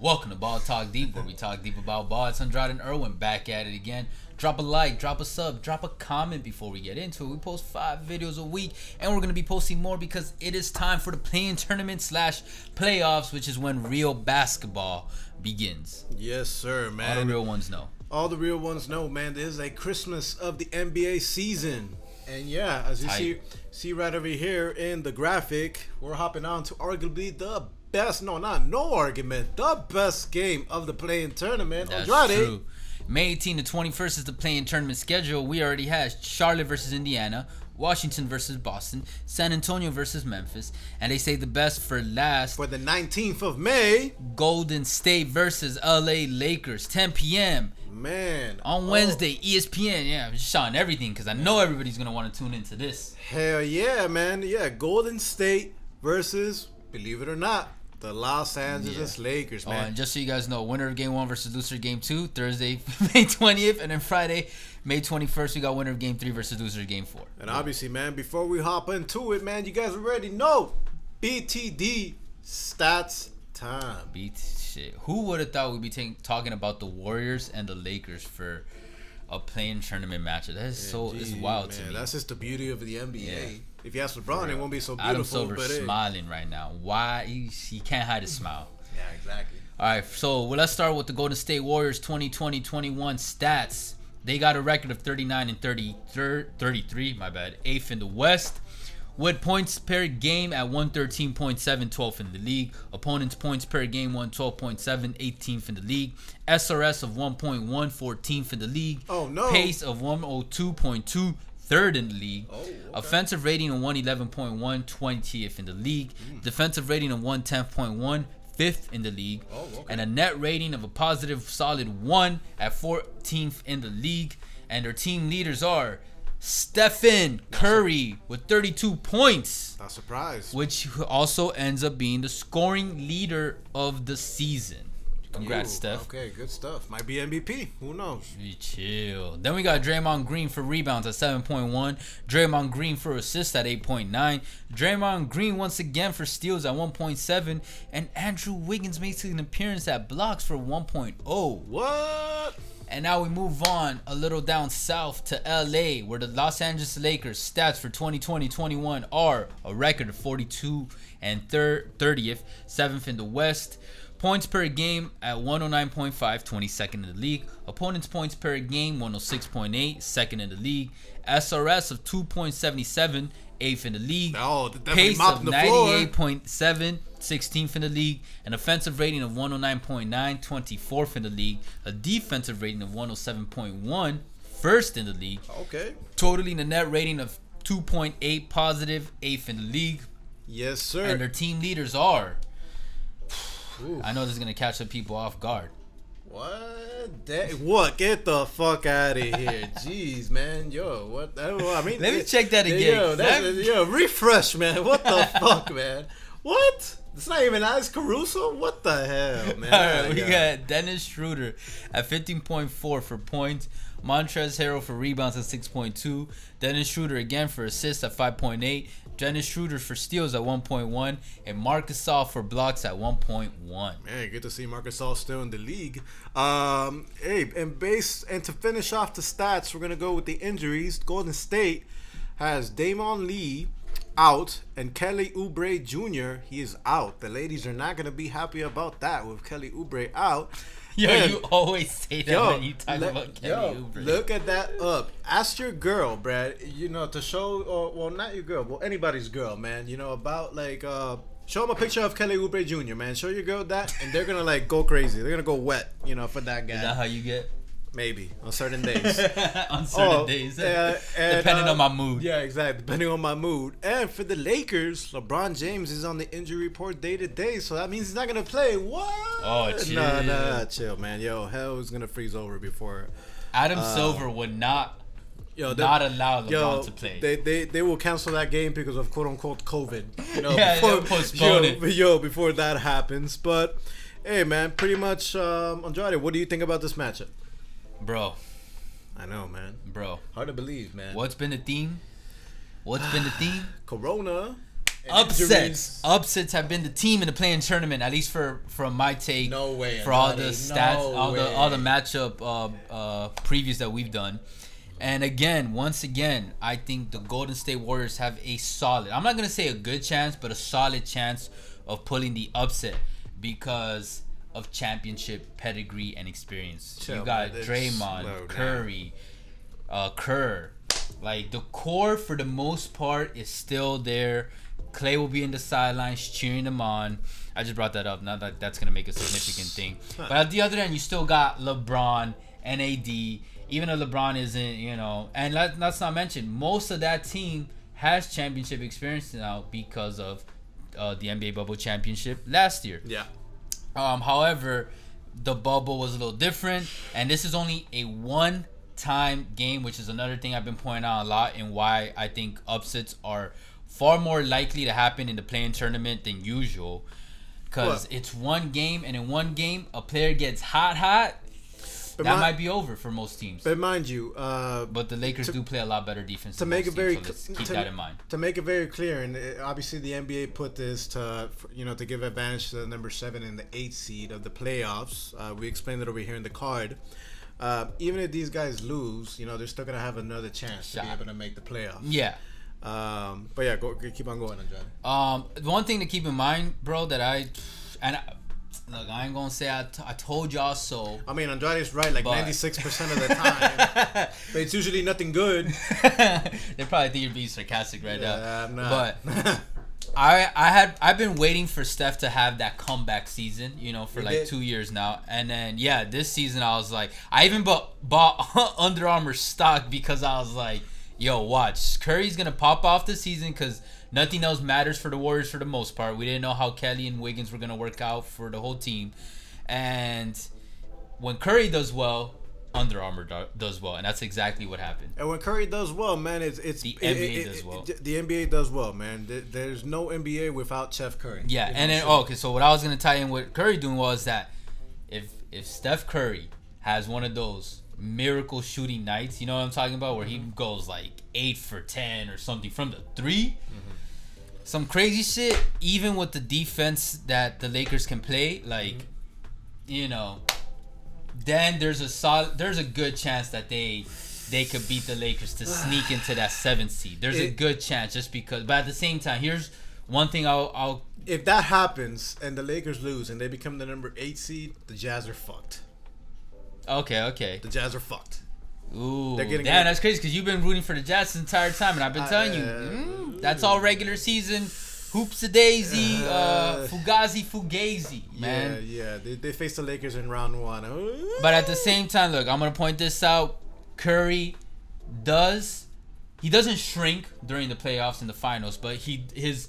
Welcome to Ball Talk Deep, where we talk deep about ball. It's Andrade and Irwin back at it again. Drop a like, drop a sub, drop a comment before we get into it. We post five videos a week, and we're gonna be posting more because it is time for the play-in tournament slash playoffs, which is when real basketball begins. Yes, sir, man. All the real ones know. All the real ones know, man. This is a Christmas of the NBA season, and yeah, as you Tight. see, see right over here in the graphic, we're hopping on to arguably the best. No, not no argument. The best game of the play-in tournament. That's Andrade. true. May 18 to 21st is the play-in tournament schedule. We already had Charlotte versus Indiana, Washington versus Boston, San Antonio versus Memphis, and they say the best for last. For the 19th of May, Golden State versus LA Lakers, 10 p.m. man. on oh, Wednesday, E ESPN. Yeah, I'm just showing everything because I know everybody's gonna want to tune into this. hell yeah, man. Yeah, Golden State versus, believe it or not, the Los Angeles Lakers, Oh, man. and just so you guys know, winner of game one versus loser of game two, Thursday, May 20th, and then Friday, May 21st, we got winner of game three versus loser of game four. And obviously, man, before we hop into it, man, you guys already know BTD stats time. Beat shit. Who would have thought we'd be taking talking about the Warriors and the Lakers for a play-in tournament match? That is so it's wild to me. That's just the beauty of the NBA. Yeah. If you ask LeBron, it won't be so beautiful. Adam Silver smiling right now. Why he, he can't hide his smile. yeah, exactly. All right, so well, let's start with the Golden State Warriors 2020-21 stats. They got a record of 39 and 30, 33, my bad, eighth in the West. With points per game at 113.7, 12th in the league. Opponents' points per game 112.7, 18th in the league. SRS of 1.1, 14th in the league. Oh, no. Pace of 102.2, third in the league. Oh, okay. Offensive rating of 111.1, 20th in the league. Hmm. Defensive rating of 110.1, fifth in the league. Oh, okay. And a net rating of a positive solid 1 at 14th in the league. And their team leaders are Stephen Curry with 32 points, Not surprised. which also ends up being the scoring leader of the season. Congrats, Steph. Okay, good stuff. Might be MVP. Who knows? We chill. Then we got Draymond Green for rebounds at 7.1. Draymond Green for assists at 8.9. Draymond Green once again for steals at 1.7. And Andrew Wiggins makes an appearance at blocks for 1.0. What? And now we move on a little down south to LA, where the Los Angeles Lakers stats for 2020-21 are a record of 42 and 30th, 7th in the West. Points per game at 109.5, 22nd in the league. Opponents' points per game 106.8, second in the league. SRS of 2.77, 8th in the league. Oh, Pace of 98.7, 16th in the league. An offensive rating of 109.9, 24th in the league. A defensive rating of 107.1, first in the league. Okay. Totaling a net rating of 2.8 positive, 8th in the league. Yes, sir. And their team leaders are. Ooh. I know this is going to catch some people off guard. What? That, what? Get the fuck out of here. Jeez, man. Yo, what? I, mean, Let me check that again. Yo, That- yo, refresh, man. What the fuck, man? What? It's not even Alex Caruso. What the hell, man? All right, we got Dennis Schroeder at 15.4 for points. Montrezl Harrell for rebounds at 6.2. Dennis Schroeder again for assists at 5.8. Dennis Schroeder for steals at 1.1. And Marc Gasol for blocks at 1.1. Man, good to see Marc Gasol still in the league. Um, hey, and base and to finish off the stats, we're gonna go with the injuries. Golden State has Damion Lee out and Kelly Oubre Jr. He is out. The ladies are not gonna be happy about that with Kelly Oubre out. Yo, And- you always say that when you talk le- about Kelly yo, Oubre. Look at that up. Ask your girl, Brad. You know to show, or well, not your girl, well anybody's girl, man. You know about like uh, show them a picture of Kelly Oubre Jr. Man, show your girl that, and they're gonna like go crazy. They're gonna go wet, you know, for that guy. Is that how you get? Maybe on certain days. on certain Oh, days. uh, and, Depending uh, on my mood. Yeah, exactly. Depending on my mood. And for the Lakers, LeBron James is on the injury report day to day, so that means he's not gonna play. What? Oh, Nah, chill. nah, chill, man. Yo, hell is gonna freeze over before. Adam uh, Silver would not Yo, they- not allow LeBron Yo, to play. they, they they will cancel that game because of quote unquote COVID. You know, Yeah, before, postpone yo, it. Yo, before that happens, but hey, man, pretty much, um, Andrade, what do you think about this matchup? Bro, I know, man. bro. Hard to believe, man. What's been the theme? What's been the theme? Corona upsets. injuries. Upsets have been the team in the play-in tournament, at least for from my take. No way, For all the stats, no all the all the matchup uh, uh, previews that we've done. And again, once again, I think the Golden State Warriors have a solid. I'm not gonna say a good chance, but a solid chance of pulling the upset because of championship pedigree and experience. Chill, you got man. Draymond. Curry, uh, Kerr. Like the core for the most part is still there. Clay will be in the sidelines cheering them on. I just brought that up. Not that that's gonna make a significant thing. But at the other end, you still got LeBron and AD. Even though LeBron isn't, you know, and let, let's not mention most of that team has championship experience now because of uh, the NBA bubble championship last year. Yeah. Um, however, the bubble was a little different, and this is only a one-time game, which is another thing I've been pointing out a lot, and why I think upsets are far more likely to happen in the play-in tournament than usual. Because it's one game, and in one game, a player gets hot, hot. But that mi- might be over for most teams. But, mind you, uh, but the Lakers to- do play a lot better defense. to make it very teams, so keep to, that in mind. to make it very clear, and uh, obviously the NBA put this to you know to give advantage to the number seven and the eight seed of the playoffs. Uh, we explained it over here in the card. Uh, even if these guys lose, you know they're still gonna have another chance to be able to make the playoffs. Yeah. Um, but yeah, go, keep on going, Andrade. Um, one thing to keep in mind, bro, that I and I, look, I ain't gonna say I, t- I told y'all so. I mean, Andrade's right like ninety six percent of the time, but it's usually nothing good. they probably think you're being sarcastic right Yeah, now. But I I had I've been waiting for Steph to have that comeback season, you know, for You like did? two years now. And then yeah, this season I was like, I even bought bought Under Armour stock because I was like, yo, watch Curry's gonna pop off this season because nothing else matters for the Warriors for the most part. We didn't know how Kelly and Wiggins were gonna work out for the whole team, and when Curry does well. Under Armour do- does well, and that's exactly what happened. And when Curry does well, man, it's it's The it- NBA it- does it- well. The NBA does well, man. There's no NBA without Steph Curry. Yeah, and then oh, okay, so what I was gonna tie in with Curry doing was that if if Steph Curry has one of those miracle shooting nights, you know what I'm talking about, where he Mm-hmm. goes like eight for ten or something from the 3 Mm-hmm. some crazy shit. Even with the defense that the Lakers can play, like Mm-hmm. you know, then there's a solid, there's a good chance that they they could beat the Lakers to sneak into that seventh seed. There's a good chance just because, but at the same time, here's one thing I'll I'll If that happens and the Lakers lose and they become the number eight seed, the Jazz are fucked. Okay, okay. The Jazz are fucked. Ooh, They're getting damn, good. that's crazy because you've been rooting for the Jazz the entire time, and I've been telling you, Uh, mm, that's all regular season. Hoops a daisy, uh, Uh, fugazi fugazi, man. Yeah, yeah. They, they face the Lakers in round one. But at the same time, look, I'm gonna point this out. Curry does he doesn't shrink during the playoffs and the finals, but he his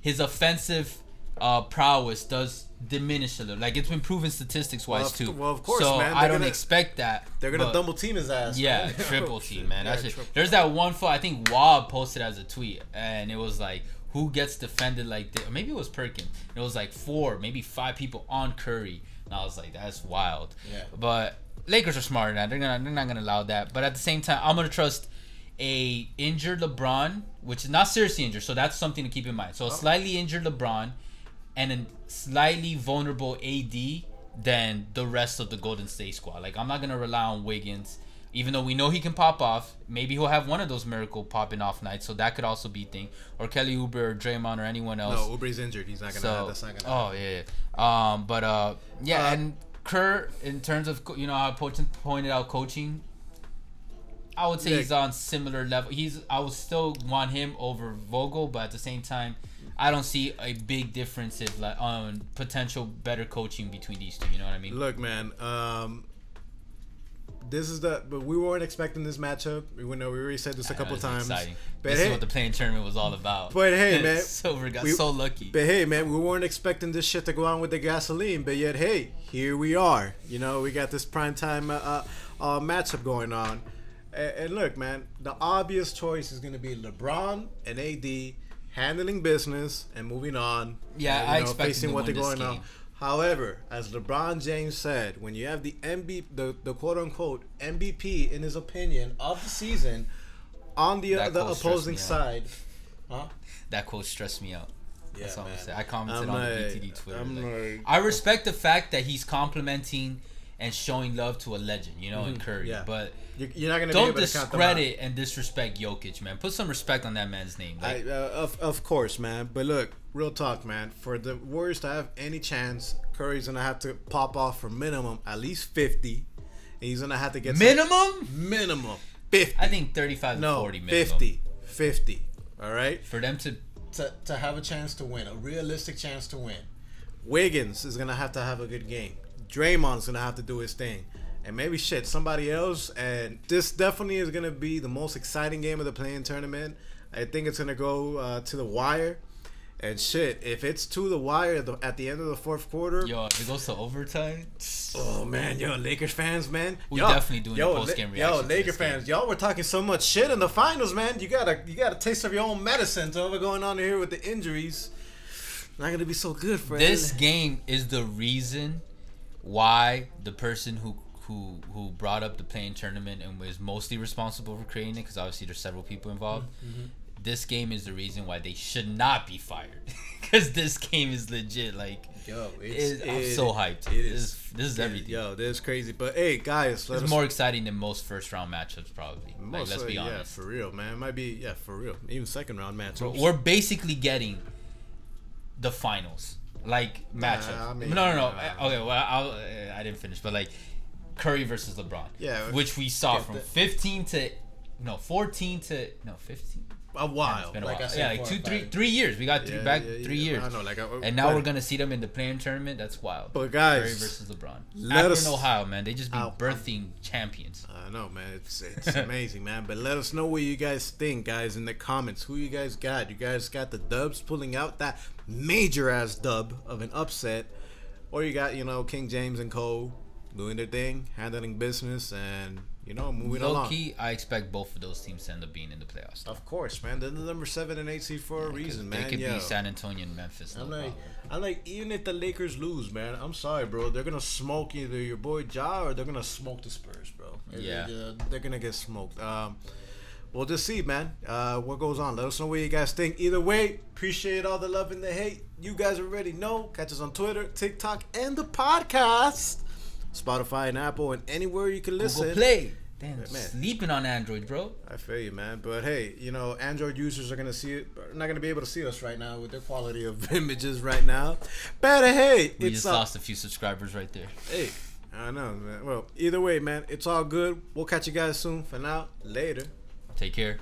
his offensive uh, prowess does diminish a little. Like it's been proven statistics wise Well, too. well, of course, so man. I They're don't gonna- expect that. they're gonna double team his ass. Yeah, man. triple Oh, team, man. Yeah, That's There's that one photo I think Woj posted as a tweet, and it was like, "Who gets defended like this?" Or maybe it was Perkin. It was like four, maybe five people on Curry, and I was like, "That's wild." Yeah. But Lakers are smarter now. They're gonna, they're not gonna allow that. But at the same time, I'm gonna trust a injured LeBron, which is not seriously injured, so that's something to keep in mind. So Oh. a slightly injured LeBron, and a slightly vulnerable AD than the rest of the Golden State squad. Like I'm not gonna rely on Wiggins, even though we know he can pop off. Maybe he'll have one of those miracle popping off nights, so that could also be a thing. Or Kelly Oubre or Draymond or anyone else. No, Oubre's injured. He's not gonna. So, that's not gonna. oh yeah, yeah. Um, but uh, yeah, Uh, and Kerr, in terms of you know how I pointed out coaching, I would say Yeah. he's on similar level. He's I would still want him over Vogel, but at the same time, I don't see a big difference if like on potential better coaching between these two. You know what I mean? Look, man. Um, this is the. But we weren't expecting this matchup. We know we already said this a know, couple it's times. Exciting. But this hey, is what the play-in tournament was all about. But hey, man, Silver got we- so lucky. But hey, man, we weren't expecting this shit to go on with the gasoline. But yet, hey, here we are. You know, we got this prime time uh, uh, uh, matchup going on. And, and look, man, the obvious choice is going to be LeBron and AD handling business and moving on. Yeah, and, I know, expect them to win this on. However, as LeBron James said, when you have the MB, the, the quote unquote MVP in his opinion of the season on the That the opposing side, huh? that quote stressed me out. That's Yeah, all I'm saying. I commented I'm on like- the BTD Twitter. Like, like- I respect the fact that he's complimenting and showing love to a legend, you know, in Curry. Mm-hmm. yeah. But You're, you're not gonna don't able to count them out. discredit and disrespect Jokic, man. Put some respect on that man's name. I, uh, of, of course, man. But look, real talk, man. For the Warriors to have any chance, Curry's gonna have to pop off for minimum at least fifty, and he's gonna have to get some- minimum, minimum fifty. I think 35 to no 40 minimum. 50, 50. All right, For them to to to have a chance to win, a realistic chance to win. Wiggins is gonna have to have a good game. Draymond's gonna have to do his thing. And maybe shit, somebody else. And this definitely is gonna be the most exciting game of the play-in tournament. I think it's gonna go uh, to the wire. And shit, if it's to the wire at the, at the end of the fourth quarter, Yo, if it goes to overtime, oh man, yo, Lakers fans, man, We yo, definitely doing yo, the post-game reaction Yo, Lakers this game. fans, y'all were talking so much shit in the finals, man. You gotta, you got a taste of your own medicine. So what's going on here with the injuries? Not gonna be so good for this game is the reason why the person who who who brought up the play-in tournament and was mostly responsible for creating it, because obviously there's several people involved. Mm-hmm. This game is the reason why they should not be fired, because this game is legit. Like, Yo, it- I'm it- so hyped. It This is. is- this is everything. Yo, this is crazy. But hey, guys, it's more exciting than most first round matchups, probably. Like, let's be yeah, for real, man. It might be yeah, for real. Even second round matchups. We're basically getting the finals, like matchup. I mean, no, no, no. nah. Okay, well, I'll, uh, I didn't finish, but like Curry versus LeBron. Yeah, which we saw from the- 15 to no 14 to no 15. A while. Been a like I while. said, yeah, like two, or three, years. We got three Yeah, back yeah, three yeah. years. I know, like, I- uh, and now we're gonna see them in the play-in tournament. That's wild. But guys, Curry versus LeBron. let Akron, us- Ohio, man. They just be birthing champions. I know, man. It's it's amazing, man. But let us know what you guys think, guys, in the comments. Who you guys got? You guys got the Dubs pulling out that major ass dub of an upset, or you got you know King James and Cole doing their thing, handling business, and you know moving Low along. key, I expect both of those teams to end up being in the playoffs. Of course, man. They're the number seven and eight seed for a reason, man. They could Yo. be San Antonio and Memphis. I'm like, problem. I'm like, even if the Lakers lose, man, I'm sorry, bro. They're gonna smoke either your boy Ja or they're gonna smoke the Spurs, bro. They're- Yeah. they're, they're gonna get smoked. Um, we'll just see, man. Uh, what goes on? Let us know what you guys think. Either way, appreciate all the love and the hate. You guys already know. Catch us on Twitter, TikTok, and the podcast, Spotify and Apple, and anywhere you can listen. Google Play. Damn, Man. sleeping on Android, bro. I feel you, man. But hey, you know, Android users are gonna see it, not gonna be able to see us right now with their quality of images right now. But hey, We just all, lost a few subscribers right there. hey. I know, man. Well, either way, man, it's all good. We'll catch you guys soon. For now, later. Take care.